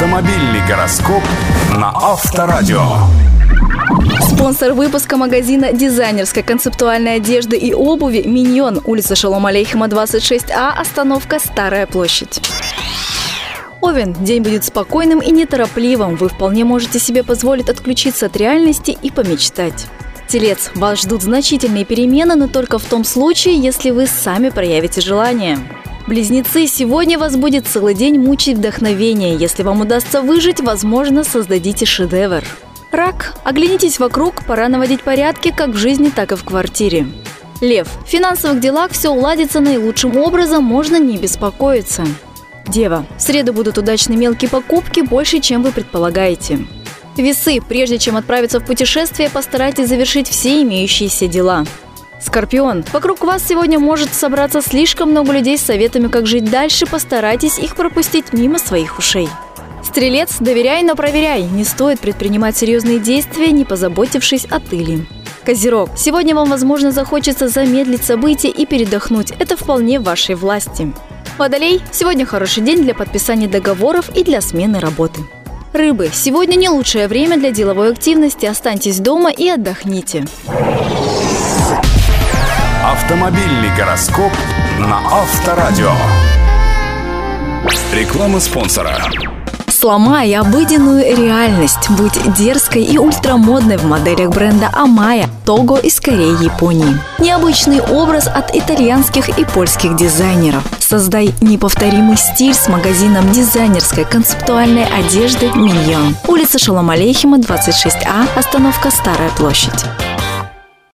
Автомобильный гороскоп на Авторадио. Спонсор выпуска магазина дизайнерской концептуальной одежды и обуви «Миньон», улица Шалом Алейхима, 26А, остановка «Старая площадь». Овен, день будет спокойным и неторопливым. Вы вполне можете себе позволить отключиться от реальности и помечтать. Телец, вас ждут значительные перемены, но только в том случае, если вы сами проявите желание. Близнецы, сегодня вас будет целый день мучить вдохновение. Если вам удастся выжить, возможно, создадите шедевр. Рак, оглянитесь вокруг, пора наводить порядки как в жизни, так и в квартире. Лев, в финансовых делах все уладится наилучшим образом, можно не беспокоиться. Дева, в среду будут удачные мелкие покупки больше, чем вы предполагаете. Весы, прежде чем отправиться в путешествие, постарайтесь завершить все имеющиеся дела. Скорпион, вокруг вас сегодня может собраться слишком много людей с советами, как жить дальше, постарайтесь их пропустить мимо своих ушей. Стрелец, доверяй, но проверяй. Не стоит предпринимать серьезные действия, не позаботившись о тыле. Козерог, сегодня вам, возможно, захочется замедлить события и передохнуть. Это вполне в вашей власти. Водолей, сегодня хороший день для подписания договоров и для смены работы. Рыбы, сегодня не лучшее время для деловой активности. Останьтесь дома и отдохните. Автомобильный гороскоп на Авторадио. Реклама спонсора. Сломай обыденную реальность. Будь дерзкой и ультрамодной в моделях бренда Амая, Того из Кореи, Японии. Необычный образ от итальянских и польских дизайнеров. Создай неповторимый стиль с магазином дизайнерской концептуальной одежды «Миньон». Улица Шалом Алейхима, 26А, остановка Старая площадь.